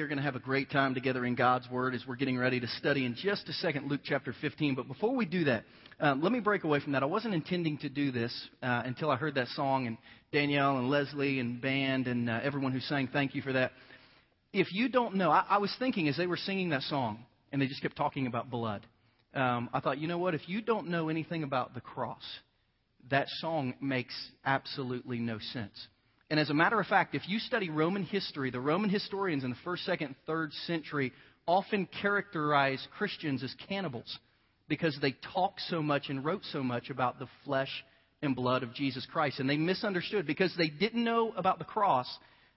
we are going to have a great time together in God's Word as we're getting ready to study in just a second Luke chapter 15. But before we do that, um, let me break away from that. I wasn't intending to do this uh, until I heard that song, and Danielle and Leslie and band and uh, everyone who sang, thank you for that. If you don't know, I, I was thinking as they were singing that song, and they just kept talking about blood, um, I thought, you know what? If you don't know anything about the cross, that song makes absolutely no sense. And as a matter of fact, if you study Roman history, the Roman historians in the first, second, third century often characterize Christians as cannibals because they talked so much and wrote so much about the flesh and blood of Jesus Christ. And they misunderstood because they didn't know about the cross.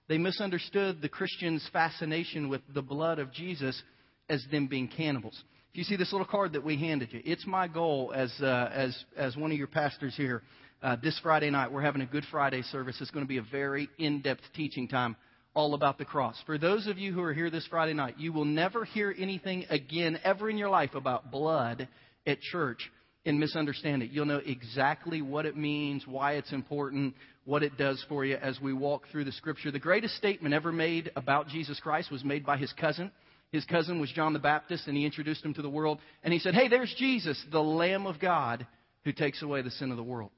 They misunderstood the Christians' fascination with the blood of Jesus as them being cannibals. If you see this little card that we handed you, it's my goal as, uh, as, as one of your pastors here uh, this Friday night, we're having a Good Friday service. It's going to be a very in depth teaching time all about the cross. For those of you who are here this Friday night, you will never hear anything again ever in your life about blood at church and misunderstand it. You'll know exactly what it means, why it's important, what it does for you as we walk through the scripture. The greatest statement ever made about Jesus Christ was made by his cousin. His cousin was John the Baptist, and he introduced him to the world. And he said, Hey, there's Jesus, the Lamb of God who takes away the sin of the world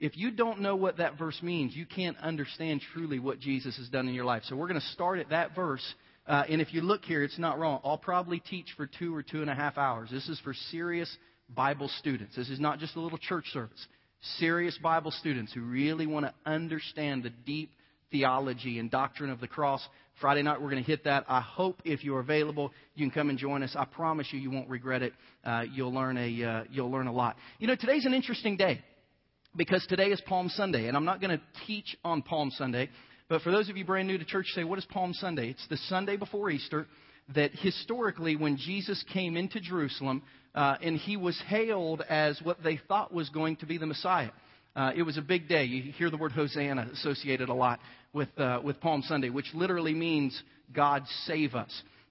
if you don't know what that verse means, you can't understand truly what Jesus has done in your life. So we're going to start at that verse. Uh, and if you look here, it's not wrong. I'll probably teach for two or two and a half hours. This is for serious Bible students. This is not just a little church service. Serious Bible students who really want to understand the deep theology and doctrine of the cross. Friday night, we're going to hit that. I hope if you're available, you can come and join us. I promise you, you won't regret it. Uh, you'll learn a uh, you'll learn a lot. You know, today's an interesting day because today is Palm Sunday, and I'm not going to teach on Palm Sunday. But for those of you brand new to church, say, what is Palm Sunday? It's the Sunday before Easter that historically, when Jesus came into Jerusalem, uh, and he was hailed as what they thought was going to be the Messiah. Uh, it was a big day. You hear the word Hosanna associated a lot with, uh, with Palm Sunday, which literally means God save us.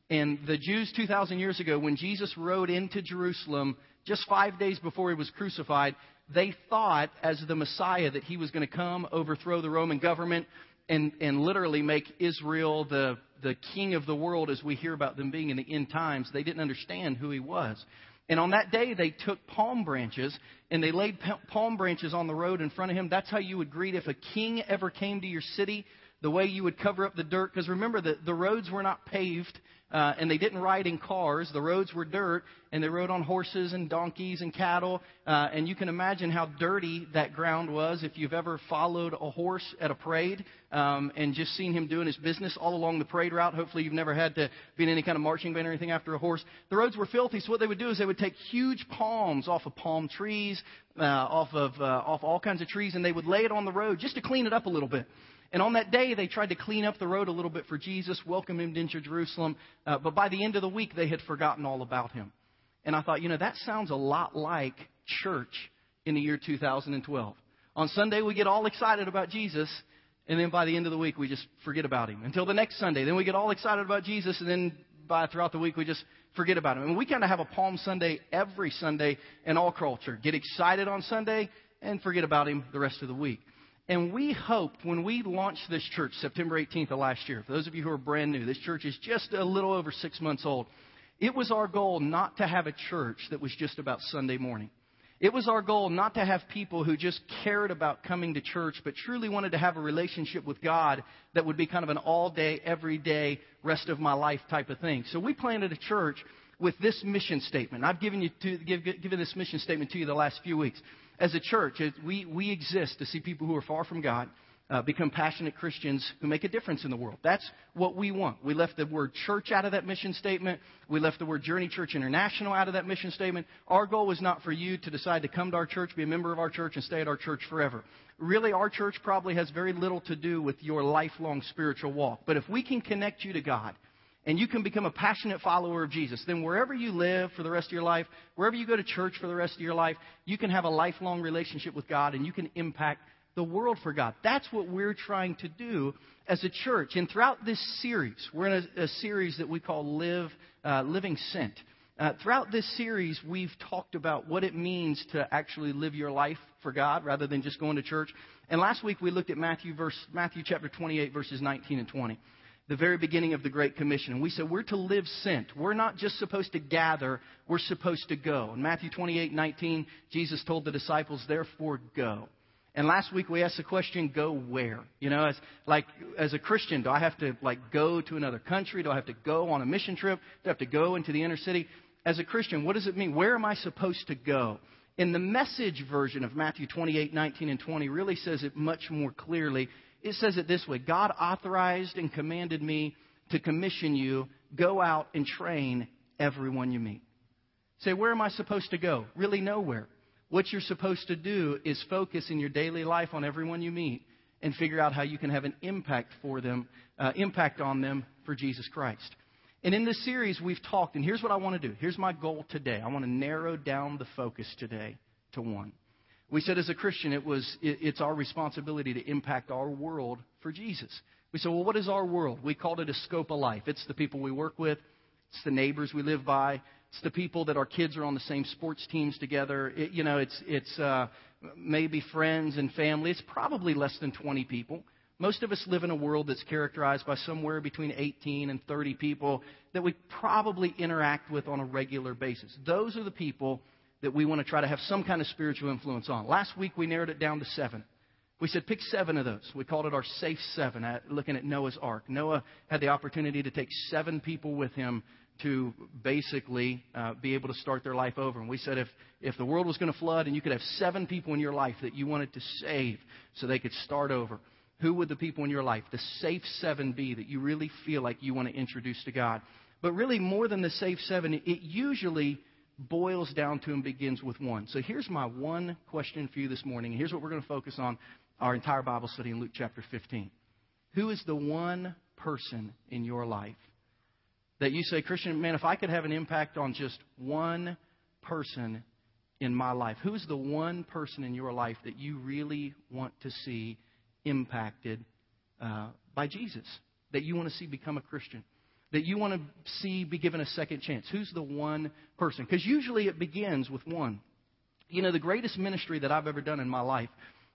And the Jews 2,000 years ago, when Jesus rode into Jerusalem just five days before he was crucified, they thought, as the Messiah, that he was going to come, overthrow the Roman government, and, and literally make Israel the, the king of the world as we hear about them being in the end times. They didn't understand who he was. And on that day, they took palm branches and they laid palm branches on the road in front of him. That's how you would greet if a king ever came to your city, the way you would cover up the dirt. Because remember, the, the roads were not paved uh, and they didn't ride in cars. The roads were dirt, and they rode on horses and donkeys and cattle. Uh, and you can imagine how dirty that ground was if you've ever followed a horse at a parade um, and just seen him doing his business all along the parade route. Hopefully, you've never had to be in any kind of marching band or anything after a horse. The roads were filthy, so what they would do is they would take huge palms off of palm trees, uh, off of uh, off all kinds of trees, and they would lay it on the road just to clean it up a little bit. And on that day, they tried to clean up the road a little bit for Jesus, welcome him into Jerusalem. Uh, but by the end of the week, they had forgotten all about him. And I thought, you know, that sounds a lot like church in the year 2012. On Sunday, we get all excited about Jesus, and then by the end of the week, we just forget about him. Until the next Sunday, then we get all excited about Jesus, and then by throughout the week, we just forget about him. And we kind of have a Palm Sunday every Sunday in all culture. Get excited on Sunday and forget about him the rest of the week. And we hoped when we launched this church September 18th of last year, for those of you who are brand new, this church is just a little over six months old. It was our goal not to have a church that was just about Sunday morning. It was our goal not to have people who just cared about coming to church, but truly wanted to have a relationship with God that would be kind of an all day, every day, rest of my life type of thing. So we planted a church with this mission statement. I've given you to, give, given this mission statement to you the last few weeks as a church, we, we exist to see people who are far from God uh, become passionate Christians who make a difference in the world. That's what we want. We left the word church out of that mission statement. We left the word Journey Church International out of that mission statement. Our goal is not for you to decide to come to our church, be a member of our church, and stay at our church forever. Really, our church probably has very little to do with your lifelong spiritual walk. But if we can connect you to God, and you can become a passionate follower of Jesus, then wherever you live for the rest of your life, wherever you go to church for the rest of your life, you can have a lifelong relationship with God and you can impact the world for God. That's what we're trying to do as a church. And throughout this series, we're in a, a series that we call Live, uh, Living Sent. Uh, throughout this series, we've talked about what it means to actually live your life for God rather than just going to church. And last week we looked at Matthew verse Matthew chapter 28 verses 19 and 20. The very beginning of the Great Commission. And we said we're to live sent. We're not just supposed to gather, we're supposed to go. In Matthew 28 19, Jesus told the disciples, therefore go. And last week we asked the question, go where? You know, as like as a Christian, do I have to like go to another country? Do I have to go on a mission trip? Do I have to go into the inner city? As a Christian, what does it mean? Where am I supposed to go? In the message version of Matthew 28, 19, and 20 really says it much more clearly. It says it this way God authorized and commanded me to commission you, go out and train everyone you meet. Say, where am I supposed to go? Really, nowhere. What you're supposed to do is focus in your daily life on everyone you meet and figure out how you can have an impact for them, uh, impact on them for Jesus Christ. And in this series, we've talked, and here's what I want to do. Here's my goal today. I want to narrow down the focus today to one. We said as a Christian, it was, it, it's our responsibility to impact our world for Jesus. We said, well, what is our world? We called it a scope of life. It's the people we work with, it's the neighbors we live by, it's the people that our kids are on the same sports teams together. It, you know, it's, it's uh, maybe friends and family. It's probably less than 20 people. Most of us live in a world that's characterized by somewhere between 18 and 30 people that we probably interact with on a regular basis. Those are the people that we want to try to have some kind of spiritual influence on. Last week we narrowed it down to seven. We said pick seven of those. We called it our safe seven, looking at Noah's ark. Noah had the opportunity to take seven people with him to basically uh, be able to start their life over. And we said if, if the world was going to flood and you could have seven people in your life that you wanted to save so they could start over, who would the people in your life, the safe seven, be that you really feel like you want to introduce to God? But really, more than the safe seven, it usually boils down to and begins with one. So here's my one question for you this morning. Here's what we're going to focus on our entire Bible study in Luke chapter 15. Who is the one person in your life that you say, Christian, man, if I could have an impact on just one person in my life, who's the one person in your life that you really want to see impacted uh, by Jesus, that you want to see become a Christian? That you want to see be given a second chance? Who's the one person? Because usually it begins with one. You know, the greatest ministry that I've ever done in my life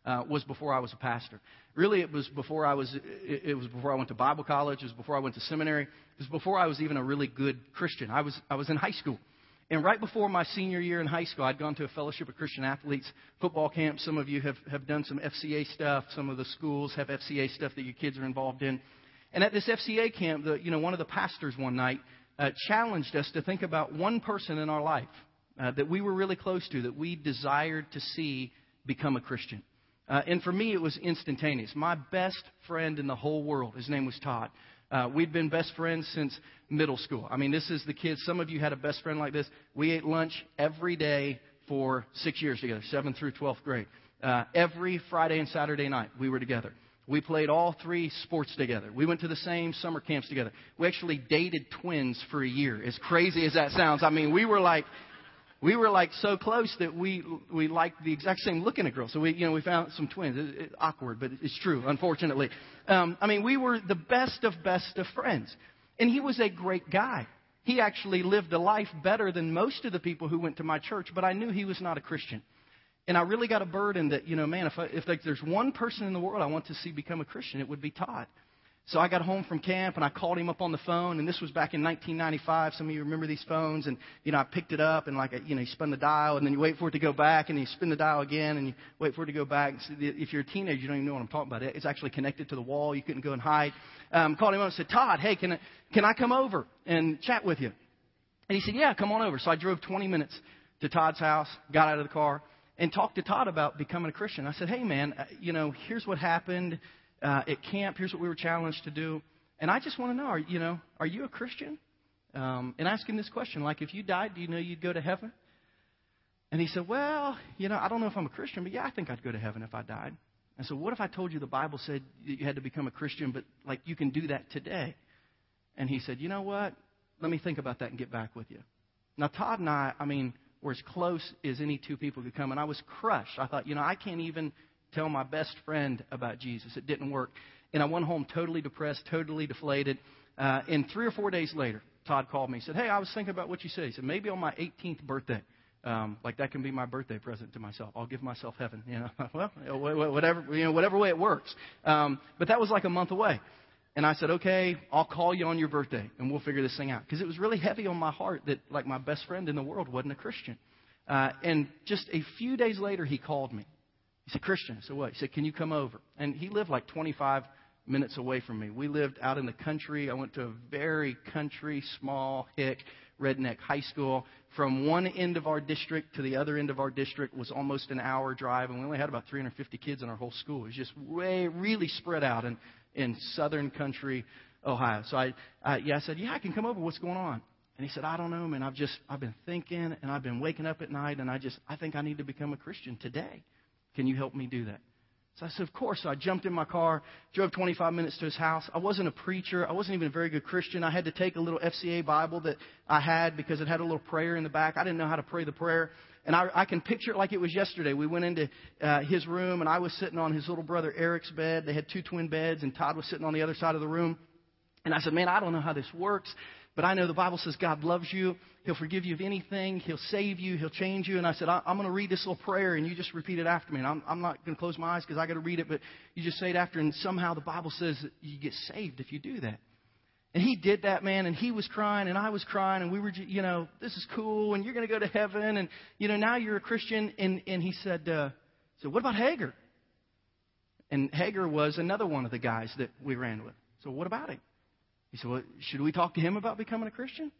uh, was before I was a pastor. Really, it was before I was. It, it was before I went to Bible college. It was before I went to seminary. It was before I was even a really good Christian. I was. I was in high school. And right before my senior year in high school, I'd gone to a fellowship of Christian athletes football camp. Some of you have, have done some FCA stuff. Some of the schools have FCA stuff that your kids are involved in. And at this FCA camp, the, you know, one of the pastors one night uh, challenged us to think about one person in our life uh, that we were really close to, that we desired to see become a Christian. Uh, and for me, it was instantaneous. My best friend in the whole world, his name was Todd. Uh, we'd been best friends since middle school. I mean, this is the kids. Some of you had a best friend like this. We ate lunch every day for six years together, seventh through 12th grade. Uh, every Friday and Saturday night, we were together. We played all three sports together. We went to the same summer camps together. We actually dated twins for a year. As crazy as that sounds, I mean, we were like we were like so close that we we liked the exact same looking at girls. So we you know we found some twins. It, it, awkward, but it's true. Unfortunately, um, I mean we were the best of best of friends, and he was a great guy. He actually lived a life better than most of the people who went to my church. But I knew he was not a Christian, and I really got a burden that you know, man, if I, if like, there's one person in the world I want to see become a Christian, it would be Todd. So I got home from camp and I called him up on the phone, and this was back in 1995. Some of you remember these phones, and you know I picked it up and like you know you spun the dial, and then you wait for it to go back, and you spin the dial again, and you wait for it to go back. So if you're a teenager, you don't even know what I'm talking about. It's actually connected to the wall. You couldn't go and hide. Um, called him up and said, Todd, hey, can I, can I come over and chat with you? And he said, Yeah, come on over. So I drove 20 minutes to Todd's house, got out of the car, and talked to Todd about becoming a Christian. I said, Hey, man, uh, you know, here's what happened uh, at camp. Here's what we were challenged to do. And I just want to know, are, you know, are you a Christian? Um, and asking this question, like, if you died, do you know you'd go to heaven? And he said, Well, you know, I don't know if I'm a Christian, but yeah, I think I'd go to heaven if I died. And so, what if I told you the Bible said you had to become a Christian, but like you can do that today? And he said, You know what? Let me think about that and get back with you. Now, Todd and I, I mean, were as close as any two people could come, and I was crushed. I thought, you know, I can't even tell my best friend about Jesus. It didn't work. And I went home totally depressed, totally deflated. Uh, and three or four days later, Todd called me. He said, Hey, I was thinking about what you said. He said, Maybe on my 18th birthday, um, like that can be my birthday present to myself. I'll give myself heaven. You know, well, whatever, you know, whatever way it works. Um, but that was like a month away. And I said, okay, I'll call you on your birthday and we'll figure this thing out. Because it was really heavy on my heart that, like, my best friend in the world wasn't a Christian. Uh, and just a few days later, he called me. He said, Christian. I said, what? He said, can you come over? And he lived like 25 minutes away from me. We lived out in the country. I went to a very country, small, hick, redneck high school. From one end of our district to the other end of our district was almost an hour drive, and we only had about 350 kids in our whole school. It was just way, really spread out in, in southern country Ohio. So I, I, yeah, I said, yeah, I can come over. What's going on? And he said, I don't know, man. I've just, I've been thinking, and I've been waking up at night, and I just, I think I need to become a Christian today. Can you help me do that? So I said, Of course. So I jumped in my car, drove 25 minutes to his house. I wasn't a preacher. I wasn't even a very good Christian. I had to take a little FCA Bible that I had because it had a little prayer in the back. I didn't know how to pray the prayer. And I, I can picture it like it was yesterday. We went into uh, his room, and I was sitting on his little brother Eric's bed. They had two twin beds, and Todd was sitting on the other side of the room. And I said, Man, I don't know how this works. But I know the Bible says God loves you. He'll forgive you of anything. He'll save you. He'll change you. And I said, I, am going to read this little prayer, and you just repeat it after me. And I'm, I'm not going to close my eyes because I got to read it, but you just say it after. And somehow the Bible says that you get saved if you do that. And he did that, man, and he was crying, and I was crying, and we were, you know, this is cool, and you're going to go to heaven, and you know, now you're a Christian. And and he said, uh, so what about Hager? And Hager was another one of the guys that we ran with. So what about him? He said, Well, should we talk to him about becoming a Christian?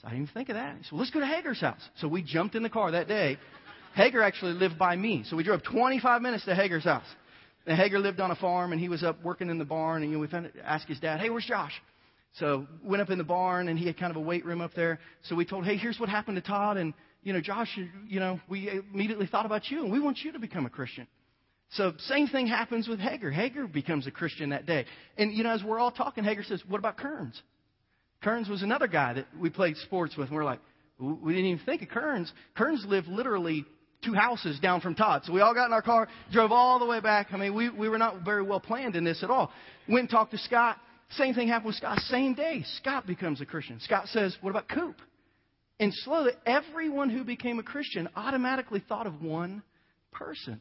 So I didn't even think of that. He said, Well, let's go to Hager's house. So we jumped in the car that day. Hager actually lived by me. So we drove 25 minutes to Hager's house. And Hager lived on a farm and he was up working in the barn. And you know, we found, asked his dad, Hey, where's Josh? So went up in the barn and he had kind of a weight room up there. So we told, Hey, here's what happened to Todd. And, you know, Josh, you know, we immediately thought about you and we want you to become a Christian. So same thing happens with Hager. Hager becomes a Christian that day. And you know, as we're all talking, Hager says, "What about Kearns?" Kearns was another guy that we played sports with. And we're like, we didn't even think of Kearns. Kearns lived literally two houses down from Todd. So we all got in our car, drove all the way back. I mean, we, we were not very well planned in this at all. Went and talked to Scott. Same thing happened with Scott. Same day, Scott becomes a Christian. Scott says, What about Coop? And slowly, everyone who became a Christian automatically thought of one person.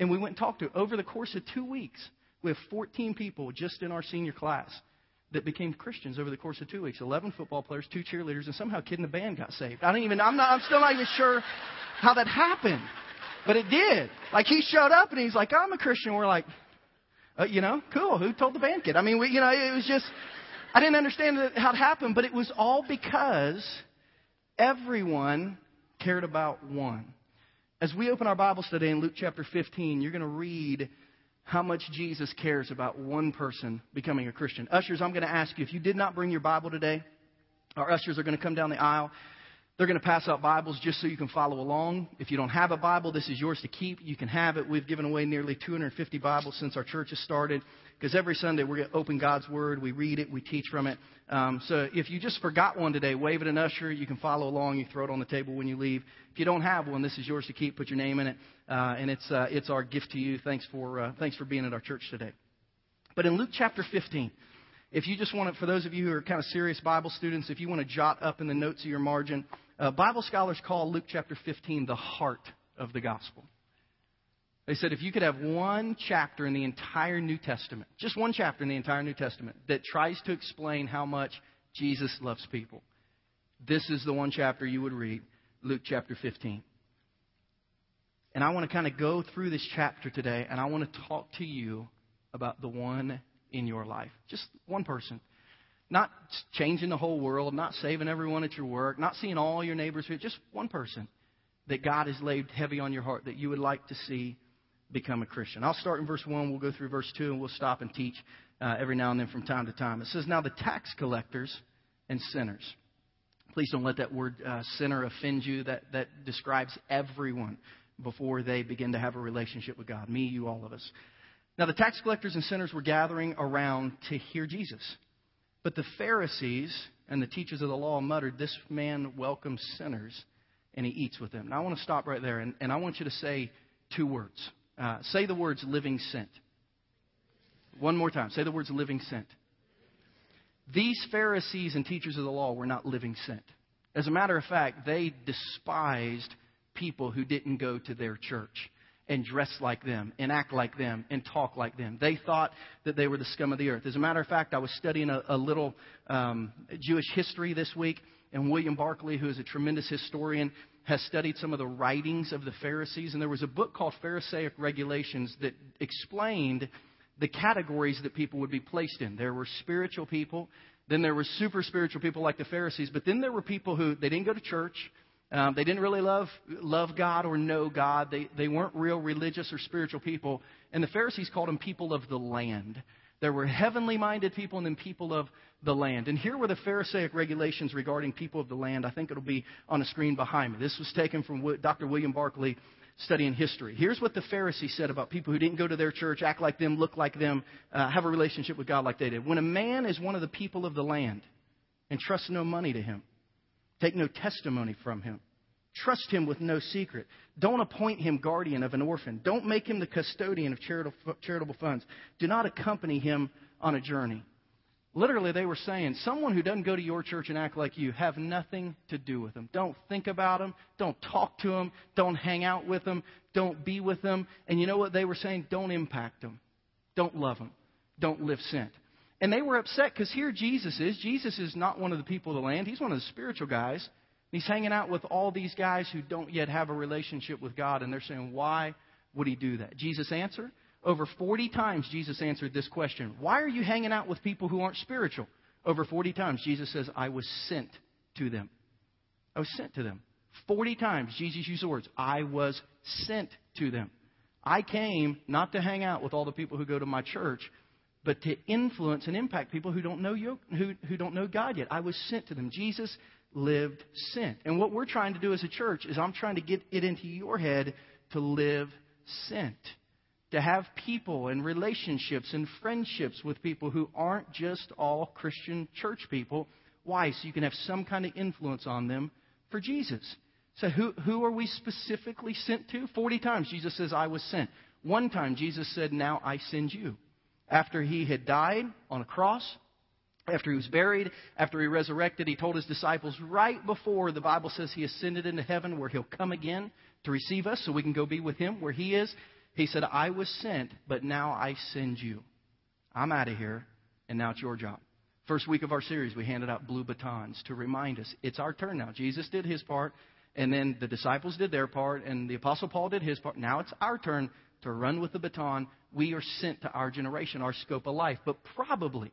And we went and talked to over the course of two weeks. We have 14 people just in our senior class that became Christians over the course of two weeks. 11 football players, two cheerleaders, and somehow a kid in the band got saved. I don't even, I'm not, I'm still not even sure how that happened. But it did. Like he showed up and he's like, I'm a Christian. We're like, uh, you know, cool. Who told the band kid? I mean, we, you know, it was just, I didn't understand how it happened, but it was all because everyone cared about one. As we open our Bibles today in Luke chapter 15, you're going to read how much Jesus cares about one person becoming a Christian. Ushers, I'm going to ask you if you did not bring your Bible today, our ushers are going to come down the aisle. They're going to pass out Bibles just so you can follow along. If you don't have a Bible, this is yours to keep. You can have it. We've given away nearly 250 Bibles since our church has started because every Sunday to open God's Word, we read it, we teach from it. Um, so if you just forgot one today, wave at an usher. You can follow along. You throw it on the table when you leave. If you don't have one, this is yours to keep. Put your name in it, uh, and it's uh, it's our gift to you. Thanks for uh, thanks for being at our church today. But in Luke chapter 15. If you just want to, for those of you who are kind of serious Bible students, if you want to jot up in the notes of your margin, uh, Bible scholars call Luke chapter 15 the heart of the gospel. They said if you could have one chapter in the entire New Testament, just one chapter in the entire New Testament, that tries to explain how much Jesus loves people, this is the one chapter you would read, Luke chapter 15. And I want to kind of go through this chapter today, and I want to talk to you about the one in your life. Just one person. Not changing the whole world, not saving everyone at your work, not seeing all your neighbors, here. just one person that God has laid heavy on your heart that you would like to see become a Christian. I'll start in verse 1, we'll go through verse 2, and we'll stop and teach uh, every now and then from time to time. It says, Now the tax collectors and sinners. Please don't let that word uh, sinner offend you. That, that describes everyone before they begin to have a relationship with God. Me, you, all of us. Now the tax collectors and sinners were gathering around to hear Jesus. But the Pharisees and the teachers of the law muttered, This man welcomes sinners and he eats with them. Now I want to stop right there and, and I want you to say two words. Uh, say the words living sent. One more time. Say the words living sent. These Pharisees and teachers of the law were not living sent. As a matter of fact, they despised people who didn't go to their church. And dress like them and act like them and talk like them. They thought that they were the scum of the earth. As a matter of fact, I was studying a, a little um, Jewish history this week, and William Barclay, who is a tremendous historian, has studied some of the writings of the Pharisees. And there was a book called Pharisaic Regulations that explained the categories that people would be placed in. There were spiritual people, then there were super spiritual people like the Pharisees, but then there were people who they didn't go to church. Um, they didn't really love love God or know God. They they weren't real religious or spiritual people. And the Pharisees called them people of the land. There were heavenly minded people and then people of the land. And here were the Pharisaic regulations regarding people of the land. I think it'll be on the screen behind me. This was taken from Dr. William Barclay studying history. Here's what the Pharisees said about people who didn't go to their church, act like them, look like them, uh, have a relationship with God like they did. When a man is one of the people of the land and trusts no money to him, take no testimony from him, trust him with no secret, don't appoint him guardian of an orphan, don't make him the custodian of charitable funds, do not accompany him on a journey. Literally, they were saying, someone who doesn't go to your church and act like you, have nothing to do with them. Don't think about them. Don't talk to them. Don't hang out with them. Don't be with them. And you know what they were saying? Don't impact them. Don't love them. Don't live sent. And they were upset because here Jesus is. Jesus is not one of the people of the land. He's one of the spiritual guys. He's hanging out with all these guys who don't yet have a relationship with God. And they're saying, why would he do that? Jesus' answer? Over 40 times, Jesus answered this question Why are you hanging out with people who aren't spiritual? Over 40 times, Jesus says, I was sent to them. I was sent to them. 40 times, Jesus used the words, I was sent to them. I came not to hang out with all the people who go to my church, but to influence and impact people who don't know you, who, who don't know God yet. I was sent to them. Jesus lived sent. And what we're trying to do as a church is I'm trying to get it into your head to live sent to have people and relationships and friendships with people who aren't just all Christian church people. Why? So you can have some kind of influence on them for Jesus. So who, who are we specifically sent to? Forty times Jesus says, I was sent. One time Jesus said, Now I send you. After he had died on a cross, after he was buried, after he resurrected, he told his disciples right before the Bible says he ascended into heaven where he'll come again to receive us so we can go be with him where he is. He said, I was sent, but now I send you. I'm out of here, and now it's your job. First week of our series, we handed out blue batons to remind us it's our turn now. Jesus did his part, and then the disciples did their part, and the Apostle Paul did his part. Now it's our turn to run with the baton. We are sent to our generation, our scope of life. But probably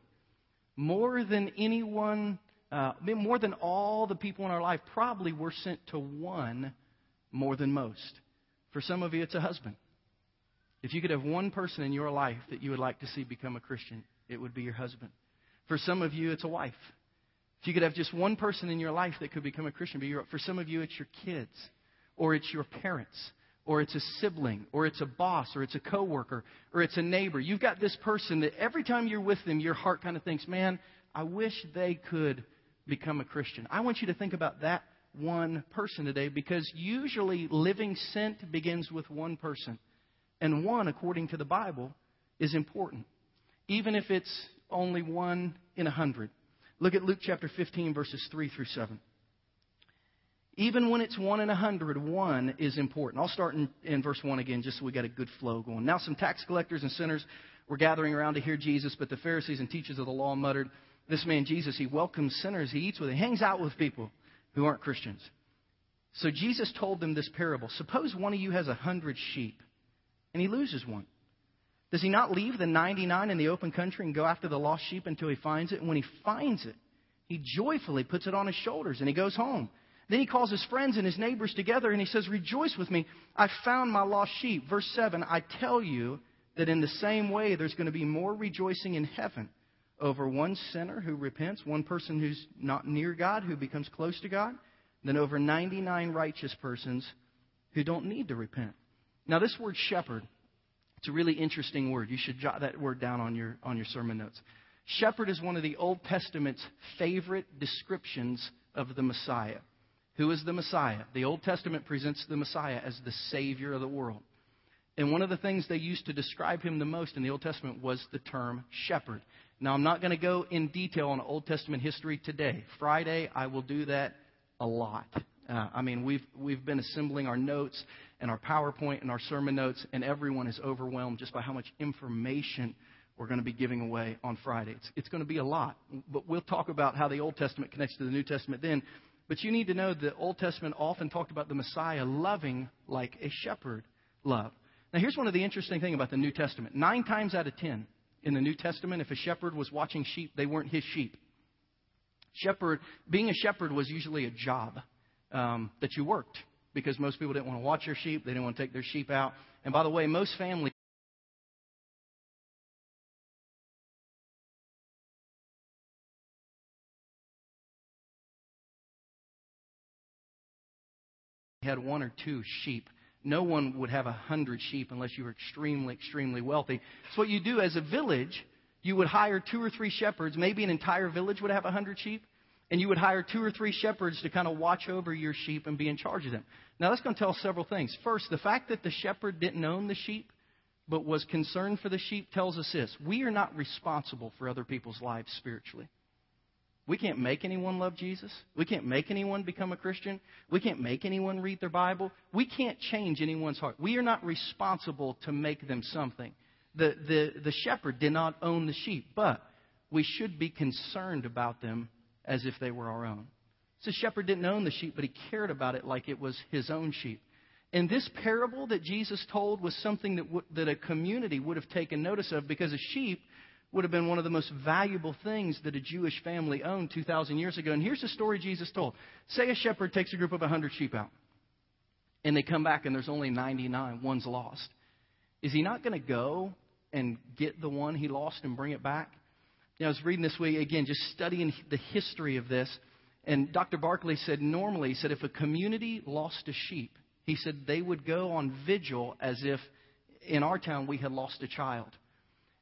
more than anyone, uh, more than all the people in our life, probably we're sent to one more than most. For some of you, it's a husband. If you could have one person in your life that you would like to see become a Christian, it would be your husband. For some of you, it's a wife. If you could have just one person in your life that could become a Christian, for some of you, it's your kids, or it's your parents, or it's a sibling, or it's a boss, or it's a coworker, or it's a neighbor. You've got this person that every time you're with them, your heart kind of thinks, man, I wish they could become a Christian. I want you to think about that one person today because usually living sent begins with one person. And one, according to the Bible, is important, even if it's only one in a hundred. Look at Luke chapter 15, verses 3 through 7. Even when it's one in a hundred, one is important. I'll start in, in verse 1 again, just so we got a good flow going. Now, some tax collectors and sinners were gathering around to hear Jesus, but the Pharisees and teachers of the law muttered, This man, Jesus, he welcomes sinners, he eats with he hangs out with people who aren't Christians. So Jesus told them this parable Suppose one of you has a hundred sheep and he loses one? Does he not leave the 99 in the open country and go after the lost sheep until he finds it? And when he finds it, he joyfully puts it on his shoulders and he goes home. Then he calls his friends and his neighbors together and he says, Rejoice with me. I found my lost sheep. Verse 7 I tell you that in the same way there's going to be more rejoicing in heaven over one sinner who repents, one person who's not near God, who becomes close to God, than over 99 righteous persons who don't need to repent. Now, this word shepherd, it's a really interesting word. You should jot that word down on your, on your sermon notes. Shepherd is one of the Old Testament's favorite descriptions of the Messiah. Who is the Messiah? The Old Testament presents the Messiah as the Savior of the world. And one of the things they used to describe him the most in the Old Testament was the term shepherd. Now, I'm not going to go in detail on Old Testament history today. Friday, I will do that a lot. Uh, I mean, we've, we've been assembling our notes and our PowerPoint and our sermon notes, and everyone is overwhelmed just by how much information we're going to be giving away on Friday. It's, it's going to be a lot, but we'll talk about how the Old Testament connects to the New Testament then. But you need to know the Old Testament often talked about the Messiah loving like a shepherd loved. Now, here's one of the interesting things about the New Testament. Nine times out of ten in the New Testament, if a shepherd was watching sheep, they weren't his sheep. Shepherd, being a shepherd was usually a job um, that you worked because most people didn't want to watch their sheep. They didn't want to take their sheep out. And by the way, most families had one or two sheep. No one would have a hundred sheep unless you were extremely, extremely wealthy. So what you do as a village, you would hire two or three shepherds. Maybe an entire village would have a hundred sheep. And you would hire two or three shepherds to kind of watch over your sheep and be in charge of them. Now that's going to tell several things. First, the fact that the shepherd didn't own the sheep, but was concerned for the sheep tells us this. We are not responsible for other people's lives spiritually. We can't make anyone love Jesus. We can't make anyone become a Christian. We can't make anyone read their Bible. We can't change anyone's heart. We are not responsible to make them something. The, the, the shepherd did not own the sheep, but we should be concerned about them as if they were our own. So shepherd didn't own the sheep, but he cared about it like it was his own sheep. And this parable that Jesus told was something that, w- that a community would have taken notice of because a sheep would have been one of the most valuable things that a Jewish family owned 2,000 years ago. And here's the story Jesus told. Say a shepherd takes a group of 100 sheep out, and they come back and there's only 99, one's lost. Is he not going to go and get the one he lost and bring it back? You know, I was reading this week, again, just studying the history of this. And Dr. Barclay said normally, he said if a community lost a sheep, he said they would go on vigil as if in our town we had lost a child.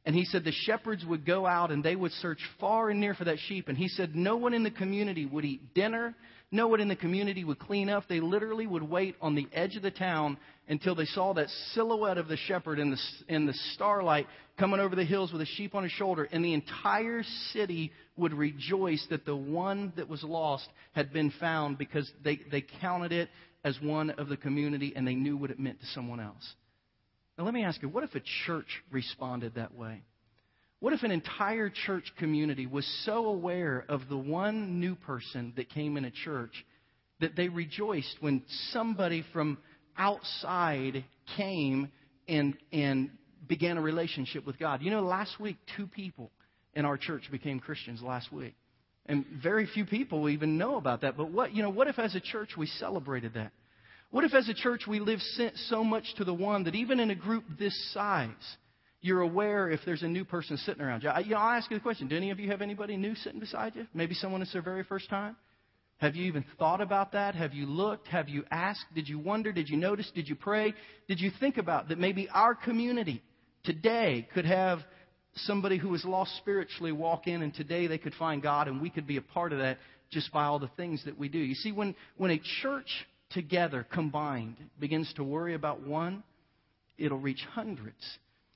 And he said the shepherds would go out and they would search far and near for that sheep. And he said no one in the community would eat dinner. No one in the community would clean up. They literally would wait on the edge of the town until they saw that silhouette of the shepherd in the, in the starlight coming over the hills with a sheep on his shoulder. And the entire city would rejoice that the one that was lost had been found because they, they counted it as one of the community and they knew what it meant to someone else. Now, let me ask you what if a church responded that way? What if an entire church community was so aware of the one new person that came in a church that they rejoiced when somebody from outside came and, and began a relationship with God? You know, last week, two people in our church became Christians last week. And very few people even know about that. But what, you know, what if as a church we celebrated that? What if, as a church, we live sent so much to the one that even in a group this size, you're aware if there's a new person sitting around you? I, you know, I'll ask you the question Do any of you have anybody new sitting beside you? Maybe someone it's their very first time? Have you even thought about that? Have you looked? Have you asked? Did you wonder? Did you notice? Did you pray? Did you think about that maybe our community today could have somebody who was lost spiritually walk in and today they could find God and we could be a part of that just by all the things that we do? You see, when, when a church together, combined, begins to worry about one, it'll reach hundreds.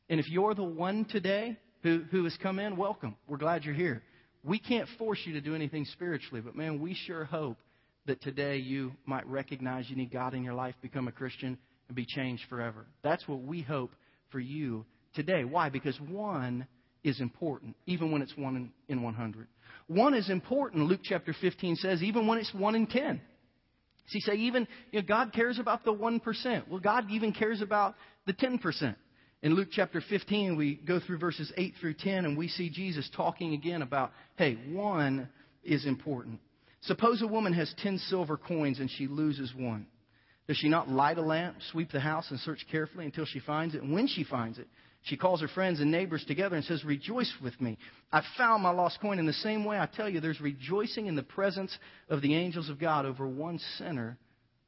And if you're the one today who, who has come in, welcome. We're glad you're here. We can't force you to do anything spiritually, but man, we sure hope that today you might recognize you need God in your life, become a Christian, and be changed forever. That's what we hope for you today. Why? Because one is important, even when it's one in, in 100. One is important, Luke chapter 15 says, even when it's one in 10. See, say even you know, God cares about the 1%. Well, God even cares about the 10%. In Luke chapter 15, we go through verses 8 through 10, and we see Jesus talking again about, hey, one is important. Suppose a woman has 10 silver coins and she loses one. Does she not light a lamp, sweep the house, and search carefully until she finds it? And when she finds it, she calls her friends and neighbors together and says, Rejoice with me. I found my lost coin. In the same way, I tell you, there's rejoicing in the presence of the angels of God over one sinner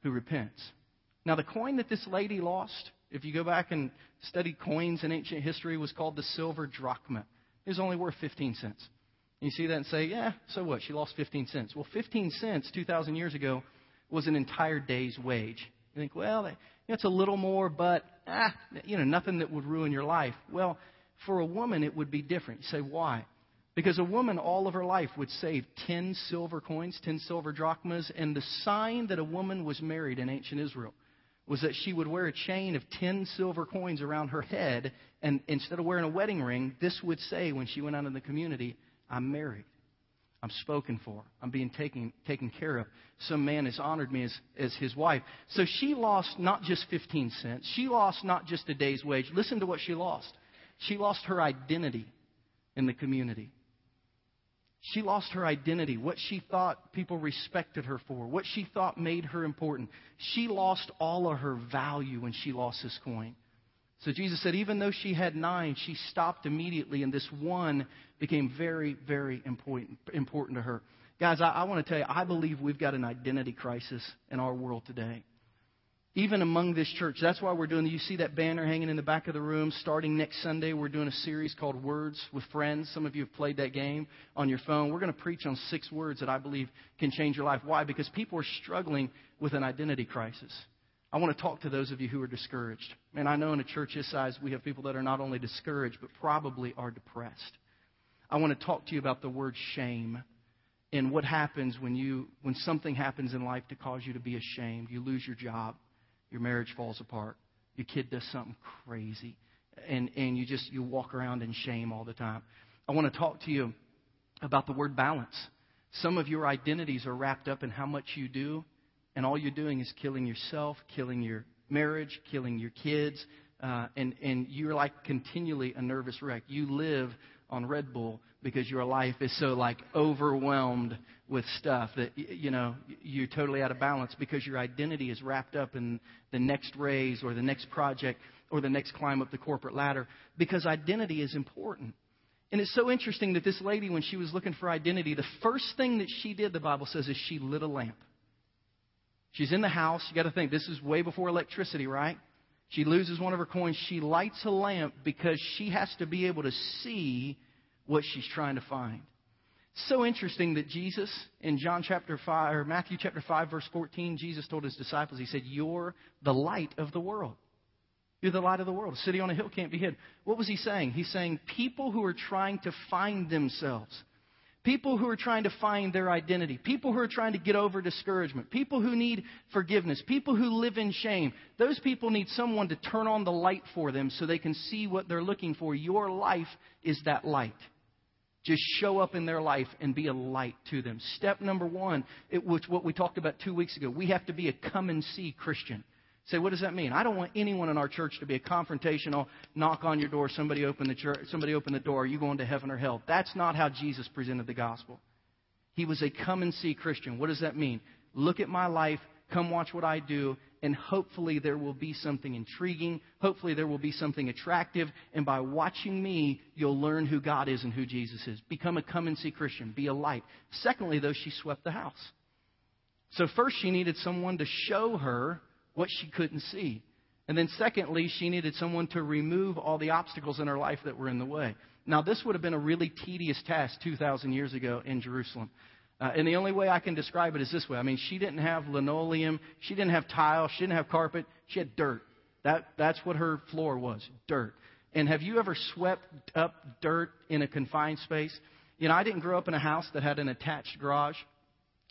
who repents. Now, the coin that this lady lost, if you go back and study coins in ancient history, was called the silver drachma. It was only worth 15 cents. You see that and say, yeah, so what? She lost 15 cents. Well, 15 cents 2,000 years ago was an entire day's wage. You think, well, it's a little more, but ah, you know, nothing that would ruin your life. Well, for a woman, it would be different. You say, why? Because a woman all of her life would save 10 silver coins, 10 silver drachmas, and the sign that a woman was married in ancient Israel was that she would wear a chain of 10 silver coins around her head, and instead of wearing a wedding ring, this would say when she went out in the community, I'm married. I'm spoken for. I'm being taken, taken care of. Some man has honored me as, as his wife. So she lost not just 15 cents. She lost not just a day's wage. Listen to what she lost. She lost her identity in the community. She lost her identity, what she thought people respected her for, what she thought made her important. She lost all of her value when she lost this coin. So Jesus said, even though she had nine, she stopped immediately, and this one became very, very important, important to her. Guys, I, I want to tell you, I believe we've got an identity crisis in our world today even among this church. That's why we're doing. You see that banner hanging in the back of the room. Starting next Sunday, we're doing a series called Words with Friends. Some of you have played that game on your phone. We're going to preach on six words that I believe can change your life. Why? Because people are struggling with an identity crisis. I want to talk to those of you who are discouraged. And I know in a church this size, we have people that are not only discouraged, but probably are depressed. I want to talk to you about the word shame and what happens when you when something happens in life to cause you to be ashamed. You lose your job your marriage falls apart. Your kid does something crazy. And, and you just you walk around in shame all the time. I want to talk to you about the word balance. Some of your identities are wrapped up in how much you do, and all you're doing is killing yourself, killing your marriage, killing your kids, uh, and, and you're like continually a nervous wreck. You live on Red Bull because your life is so like overwhelmed with stuff that you know you're totally out of balance because your identity is wrapped up in the next raise or the next project or the next climb up the corporate ladder because identity is important. And it's so interesting that this lady, when she was looking for identity, the first thing that she did, the Bible says, is she lit a lamp. She's in the house. You got to think, this is way before electricity, right? She loses one of her coins. She lights a lamp because she has to be able to see what she's trying to find. So interesting that Jesus in John chapter 5 or Matthew chapter 5 verse 14 Jesus told his disciples he said you're the light of the world. You're the light of the world. A city on a hill can't be hid. What was he saying? He's saying people who are trying to find themselves, people who are trying to find their identity, people who are trying to get over discouragement, people who need forgiveness, people who live in shame, those people need someone to turn on the light for them so they can see what they're looking for. Your life is that light. Just show up in their life and be a light to them. Step number one, it, which what we talked about two weeks ago, we have to be a come and see Christian. Say, what does that mean? I don't want anyone in our church to be a confrontational knock on your door, somebody open the church, somebody open the door, are you going to heaven or hell? That's not how Jesus presented the gospel. He was a come and see Christian. What does that mean? Look at my life, come watch what I do, and hopefully there will be something intriguing. Hopefully there will be something attractive. And by watching me, you'll learn who God is and who Jesus is. Become a come and see Christian. Be a light. Secondly, though, she swept the house. So first she needed someone to show her what she couldn't see. And then secondly, she needed someone to remove all the obstacles in her life that were in the way. Now, this would have been a really tedious task 2,000 years ago in Jerusalem. Uh, and the only way I can describe it is this way. I mean, she didn't have linoleum, she didn't have tile, she didn't have carpet, she had dirt. That, that's what her floor was dirt. And have you ever swept up dirt in a confined space? You know, I didn't grow up in a house that had an attached garage.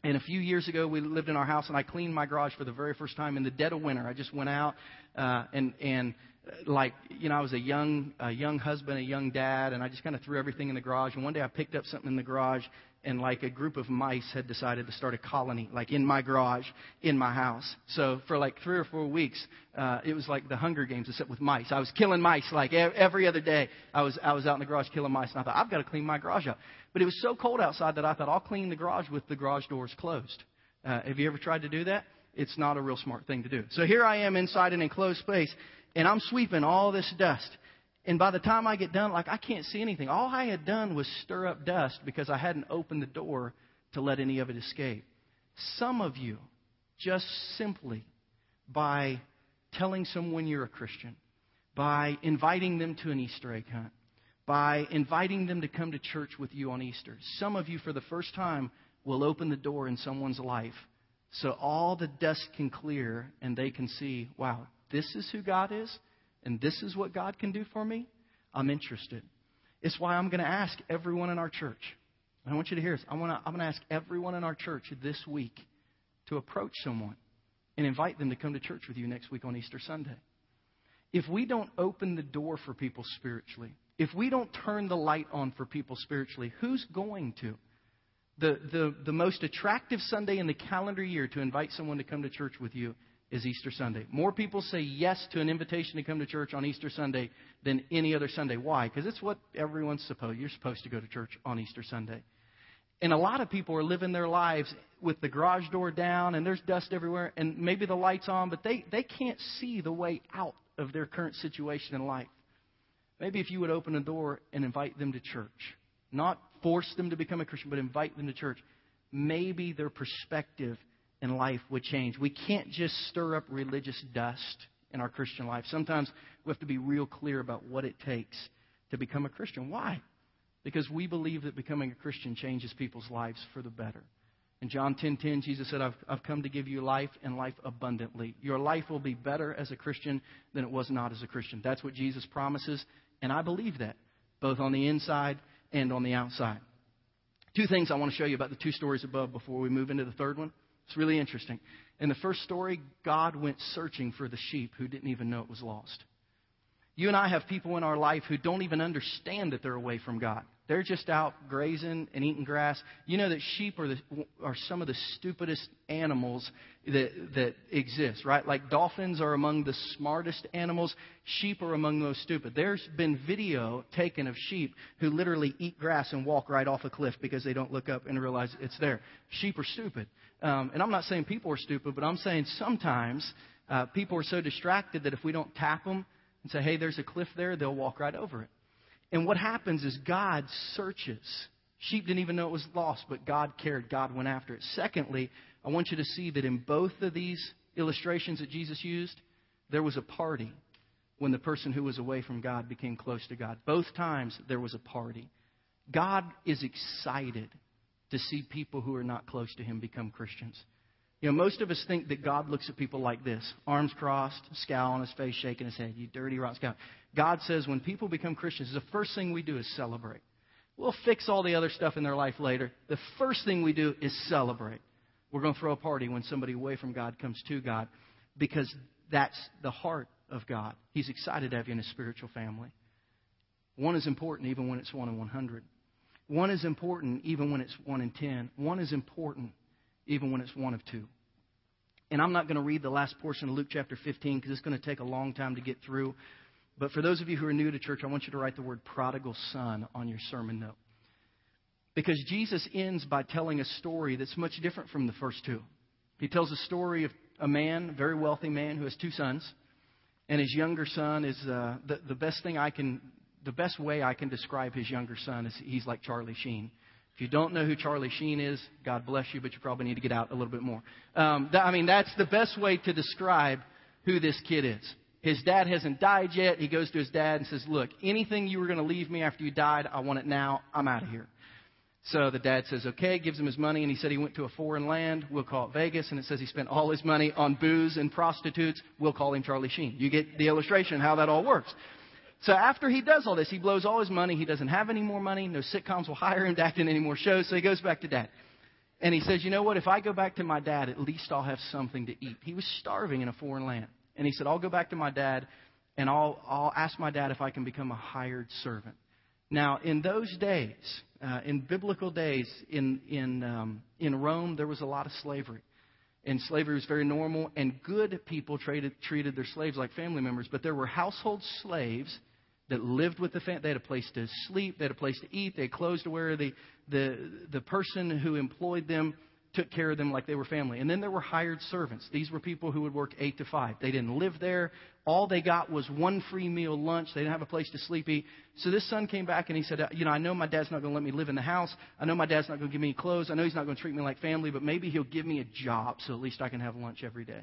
And a few years ago, we lived in our house, and I cleaned my garage for the very first time in the dead of winter. I just went out uh, and and uh, like you know, I was a young a young husband, a young dad, and I just kind of threw everything in the garage. And one day, I picked up something in the garage, and like a group of mice had decided to start a colony, like in my garage, in my house. So for like three or four weeks, uh, it was like the Hunger Games, except with mice. I was killing mice like every other day. I was I was out in the garage killing mice, and I thought I've got to clean my garage up. But it was so cold outside that I thought I'll clean the garage with the garage doors closed. Uh, have you ever tried to do that? It's not a real smart thing to do. So here I am inside an enclosed space, and I'm sweeping all this dust. And by the time I get done, like I can't see anything. All I had done was stir up dust because I hadn't opened the door to let any of it escape. Some of you, just simply by telling someone you're a Christian, by inviting them to an Easter egg hunt, by inviting them to come to church with you on Easter, some of you for the first time will open the door in someone's life so all the dust can clear and they can see, wow, this is who God is and this is what God can do for me, I'm interested. It's why I'm going to ask everyone in our church. I want you to hear this. I'm going to, ask everyone in our church this week to approach someone and invite them to come to church with you next week on Easter Sunday. If we don't open the door for people spiritually, if we don't turn the light on for people spiritually, who's going to? The, the, the most attractive Sunday in the calendar year to invite someone to come to church with you is Easter Sunday. More people say yes to an invitation to come to church on Easter Sunday than any other Sunday. Why? Because it's what everyone's supposed. You're supposed to go to church on Easter Sunday. And a lot of people are living their lives with the garage door down and there's dust everywhere and maybe the lights on, but they, they can't see the way out of their current situation in life. Maybe if you would open a door and invite them to church, not force them to become a Christian, but invite them to church, maybe their perspective in life would change. We can't just stir up religious dust in our Christian life. Sometimes we have to be real clear about what it takes to become a Christian. Why? Because we believe that becoming a Christian changes people's lives for the better. In John 10:10, 10, 10, Jesus said, I've, I've come to give you life and life abundantly. Your life will be better as a Christian than it was not as a Christian. That's what Jesus promises, and I believe that, both on the inside and on the outside. Two things I want to show you about the two stories above before we move into the third one. It's really interesting. In the first story, God went searching for the sheep who didn't even know it was lost. You and I have people in our life who don't even understand that they're away from God. They're just out grazing and eating grass. You know that sheep are, the, are some of the stupidest animals that, that exist, right? Like dolphins are among the smartest animals. Sheep are among the most stupid. There's been video taken of sheep who literally eat grass and walk right off a cliff because they don't look up and realize it's there. Sheep are stupid. Um, and I'm not saying people are stupid, but I'm saying sometimes uh, people are so distracted that if we don't tap them and say, hey, there's a cliff there, they'll walk right over it. And what happens is God searches. Sheep didn't even know it was lost, but God cared. God went after it. Secondly, I want you to see that in both of these illustrations that Jesus used, there was a party when the person who was away from God became close to God. Both times there was a party. God is excited to see people who are not close to Him become Christians. You know, most of us think that God looks at people like this arms crossed, scowl on his face, shaking his head. You dirty, rotten scowl. God says when people become Christians, the first thing we do is celebrate. We'll fix all the other stuff in their life later. The first thing we do is celebrate. We're going to throw a party when somebody away from God comes to God because that's the heart of God. He's excited to have you in a spiritual family. One is important even when it's one in 100. One is important even when it's one in 10. One is important even when it's one of two. And I'm not going to read the last portion of Luke chapter 15 because it's going to take a long time to get through. But for those of you who are new to church, I want you to write the word prodigal son on your sermon note. Because Jesus ends by telling a story that's much different from the first two. He tells a story of a man, a very wealthy man, who has two sons. And his younger son is uh, the, the best thing I can, the best way I can describe his younger son is he's like Charlie Sheen. If you don't know who Charlie Sheen is, God bless you, but you probably need to get out a little bit more. Um, I mean, that's the best way to describe who this kid is. His dad hasn't died yet. He goes to his dad and says, Look, anything you were going to leave me after you died, I want it now. I'm out of here. So the dad says, okay, gives him his money, and he said he went to a foreign land. We'll call it Vegas. And it says he spent all his money on booze and prostitutes. We'll call him Charlie Sheen. You get the illustration how that all works. So after he does all this, he blows all his money. He doesn't have any more money. No sitcoms will hire him to act in any more shows. So he goes back to dad. And he says, You know what? If I go back to my dad, at least I'll have something to eat. He was starving in a foreign land. And he said, I'll go back to my dad and I'll, I'll ask my dad if I can become a hired servant. Now, in those days, uh, in biblical days, in, in, um, in Rome, there was a lot of slavery. And slavery was very normal, and good people traded, treated their slaves like family members. But there were household slaves that lived with the family. They had a place to sleep, they had a place to eat, they had clothes to wear. The, the, the person who employed them took care of them like they were family. And then there were hired servants. These were people who would work 8 to 5. They didn't live there. All they got was one free meal lunch. They didn't have a place to sleep eat. So this son came back and he said, You know, I know my dad's not going to let me live in the house. I know my dad's not going to give me clothes. I know he's not going to treat me like family, but maybe he'll give me a job so at least I can have lunch every day.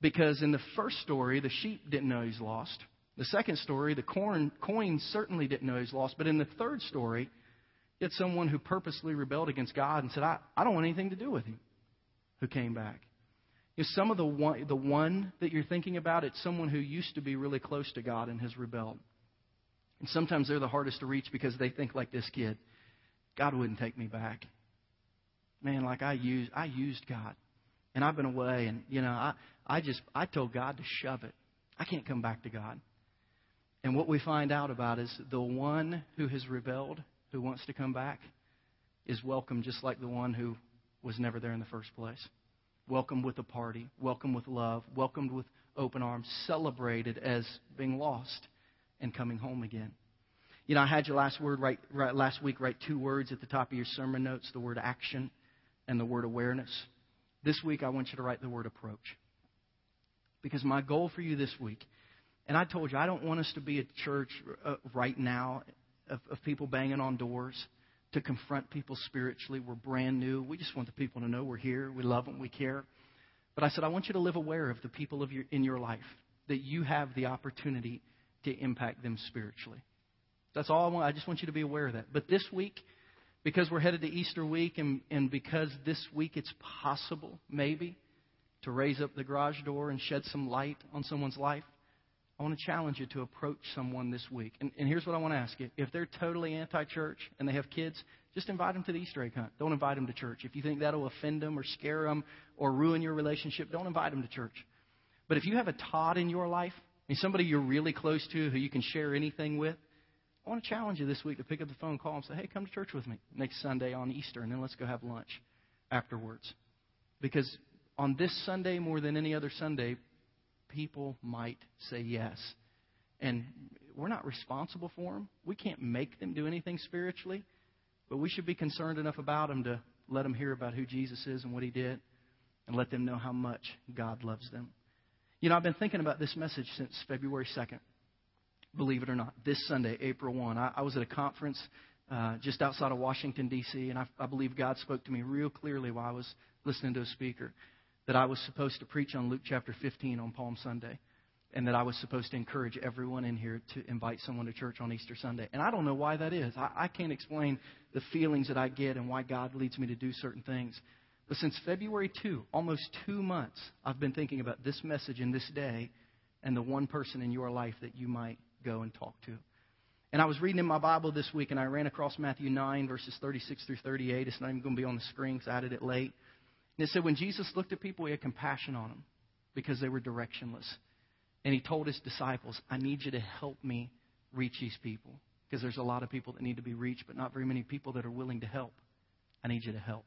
Because in the first story, the sheep didn't know he's lost. The second story, the corn, coin certainly didn't know he's lost. But in the third story, it's someone who purposely rebelled against God and said, I, I don't want anything to do with him, who came back. Know, some of the one, the one that you're thinking about, it's someone who used to be really close to God and has rebelled. And sometimes they're the hardest to reach because they think like this kid God wouldn't take me back. Man, like I used, I used God. And I've been away, and, you know, I, I just, I told God to shove it. I can't come back to God. And what we find out about is the one who has rebelled, who wants to come back, is welcome just like the one who was never there in the first place. Welcomed with a party, welcomed with love, welcomed with open arms, celebrated as being lost and coming home again. You know, I had you last word right, right last week write two words at the top of your sermon notes, the word action and the word awareness. This week I want you to write the word approach. Because my goal for you this week, and I told you I don't want us to be a church uh, right now of, of people banging on doors to confront people spiritually. We're brand new. We just want the people to know we're here. We love them. We care. But I said, I want you to live aware of the people of your, in your life, that you have the opportunity to impact them spiritually. That's all I want. I just want you to be aware of that. But this week, because we're headed to Easter week and, and because this week it's possible, maybe, to raise up the garage door and shed some light on someone's life, I want to challenge you to approach someone this week. And, and here's what I want to ask you. If they're totally anti church and they have kids, just invite them to the Easter egg hunt. Don't invite them to church. If you think that'll offend them or scare them or ruin your relationship, don't invite them to church. But if you have a Todd in your life, I mean, somebody you're really close to who you can share anything with, I want to challenge you this week to pick up the phone, call, and say, hey, come to church with me next Sunday on Easter, and then let's go have lunch afterwards. Because on this Sunday, more than any other Sunday, people might say yes. And we're not responsible for them. We can't make them do anything spiritually, but we should be concerned enough about them to let them hear about who Jesus is and what he did and let them know how much God loves them. You know, I've been thinking about this message since February 2nd, believe it or not. This Sunday, April 1, I, I was at a conference uh, just outside of Washington, D.C., and I, I believe God spoke to me real clearly while I was listening to a speaker that I was supposed to preach on Luke chapter 15 on Palm Sunday, and that I was supposed to encourage everyone in here to invite someone to church on Easter Sunday. And I don't know why that is. I, I can't explain the feelings that I get and why God leads me to do certain things. But since February 2, almost two months, I've been thinking about this message in this day and the one person in your life that you might go and talk to. And I was reading in my Bible this week, and I ran across Matthew 9, verses 36 through 38. It's not even going to be on the screen because I added it late. And it said, when Jesus looked at people, he had compassion on them because they were directionless. And he told his disciples, I need you to help me reach these people because there's a lot of people that need to be reached, but not very many people that are willing to help. I need you to help.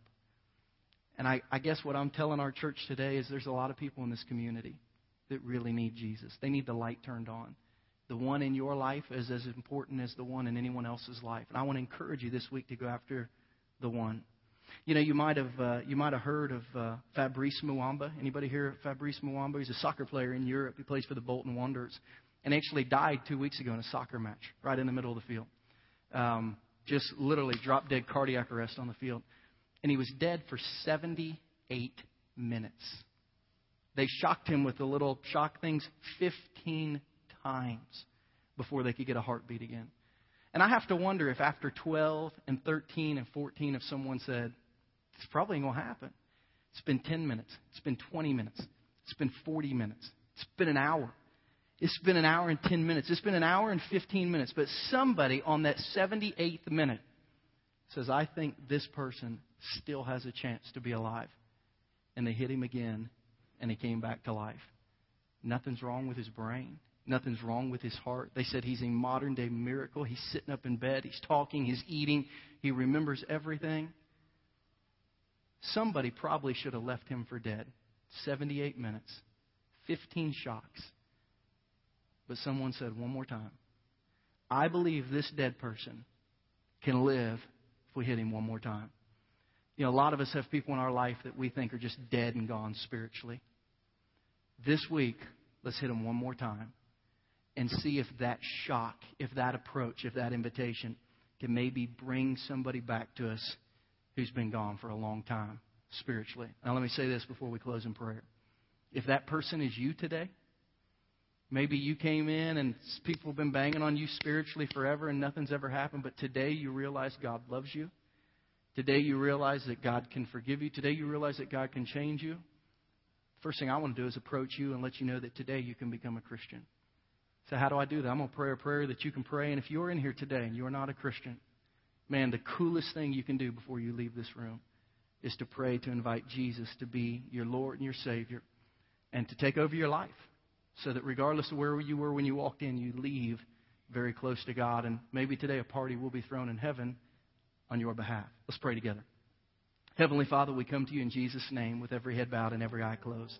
And I, I guess what I'm telling our church today is there's a lot of people in this community that really need Jesus. They need the light turned on. The one in your life is as important as the one in anyone else's life. And I want to encourage you this week to go after the one. You know, you might have uh, you might have heard of uh, Fabrice Muamba. Anybody here Fabrice Muamba? He's a soccer player in Europe. He plays for the Bolton Wanderers, and actually died two weeks ago in a soccer match, right in the middle of the field. Um, just literally drop dead cardiac arrest on the field, and he was dead for 78 minutes. They shocked him with the little shock things 15 times before they could get a heartbeat again. And I have to wonder if after 12 and 13 and 14, if someone said, it's probably going to happen. It's been 10 minutes. It's been 20 minutes. It's been 40 minutes. It's been an hour. It's been an hour and 10 minutes. It's been an hour and 15 minutes. But somebody on that 78th minute says, I think this person still has a chance to be alive. And they hit him again, and he came back to life. Nothing's wrong with his brain. Nothing's wrong with his heart. They said he's a modern day miracle. He's sitting up in bed. He's talking. He's eating. He remembers everything. Somebody probably should have left him for dead. 78 minutes, 15 shocks. But someone said one more time, I believe this dead person can live if we hit him one more time. You know, a lot of us have people in our life that we think are just dead and gone spiritually. This week, let's hit them one more time and see if that shock, if that approach, if that invitation can maybe bring somebody back to us who's been gone for a long time spiritually. Now, let me say this before we close in prayer. If that person is you today, maybe you came in and people have been banging on you spiritually forever and nothing's ever happened, but today you realize God loves you. Today you realize that God can forgive you. Today you realize that God can change you. First thing I want to do is approach you and let you know that today you can become a Christian. So, how do I do that? I'm going to pray a prayer that you can pray. And if you're in here today and you're not a Christian, man, the coolest thing you can do before you leave this room is to pray to invite Jesus to be your Lord and your Savior and to take over your life so that regardless of where you were when you walked in, you leave very close to God. And maybe today a party will be thrown in heaven on your behalf. Let's pray together. Heavenly Father, we come to you in Jesus' name with every head bowed and every eye closed.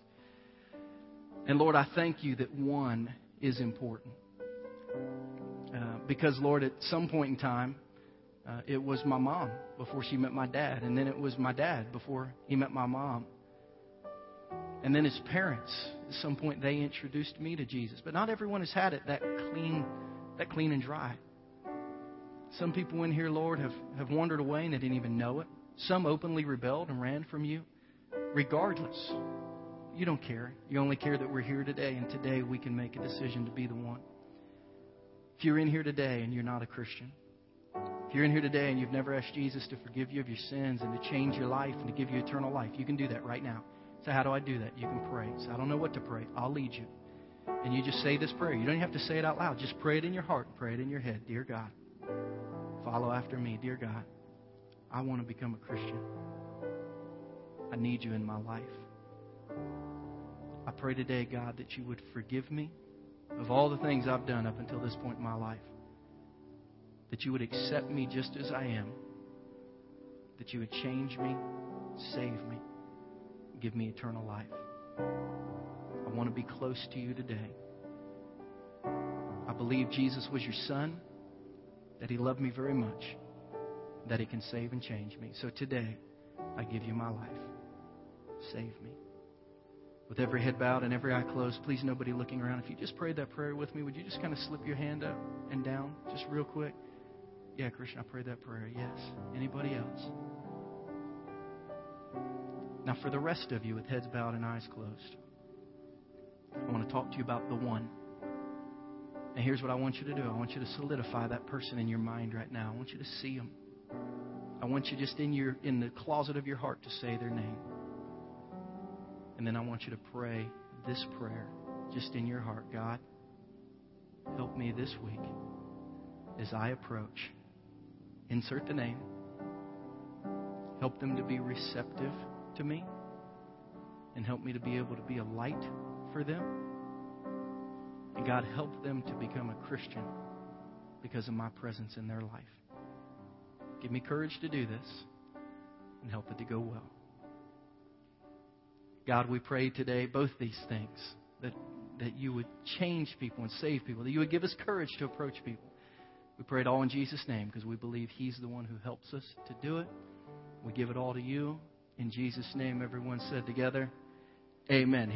And Lord, I thank you that one is important. Uh, because, Lord, at some point in time, uh, it was my mom before she met my dad, and then it was my dad before he met my mom. And then his parents, at some point, they introduced me to Jesus. But not everyone has had it that clean, that clean and dry. Some people in here, Lord, have, have wandered away and they didn't even know it. Some openly rebelled and ran from you. Regardless, you don't care. You only care that we're here today, and today we can make a decision to be the one. If you're in here today and you're not a Christian, if you're in here today and you've never asked Jesus to forgive you of your sins and to change your life and to give you eternal life, you can do that right now. So, how do I do that? You can pray. So, I don't know what to pray. I'll lead you. And you just say this prayer. You don't have to say it out loud. Just pray it in your heart. Pray it in your head. Dear God, follow after me. Dear God, I want to become a Christian. I need you in my life. I pray today, God, that you would forgive me of all the things I've done up until this point in my life. That you would accept me just as I am. That you would change me, save me, give me eternal life. I want to be close to you today. I believe Jesus was your son, that he loved me very much, that he can save and change me. So today, I give you my life. Save me. With every head bowed and every eye closed, please nobody looking around. If you just prayed that prayer with me, would you just kind of slip your hand up and down just real quick? Yeah, Christian, I prayed that prayer. Yes. Anybody else? Now, for the rest of you with heads bowed and eyes closed, I want to talk to you about the one. And here's what I want you to do I want you to solidify that person in your mind right now. I want you to see them. I want you just in your in the closet of your heart to say their name. And then I want you to pray this prayer just in your heart. God, help me this week as I approach. Insert the name. Help them to be receptive to me and help me to be able to be a light for them. And God, help them to become a Christian because of my presence in their life. Give me courage to do this and help it to go well. God, we pray today both these things that, that you would change people and save people, that you would give us courage to approach people. We pray it all in Jesus' name because we believe He's the one who helps us to do it. We give it all to you. In Jesus' name, everyone said together, Amen.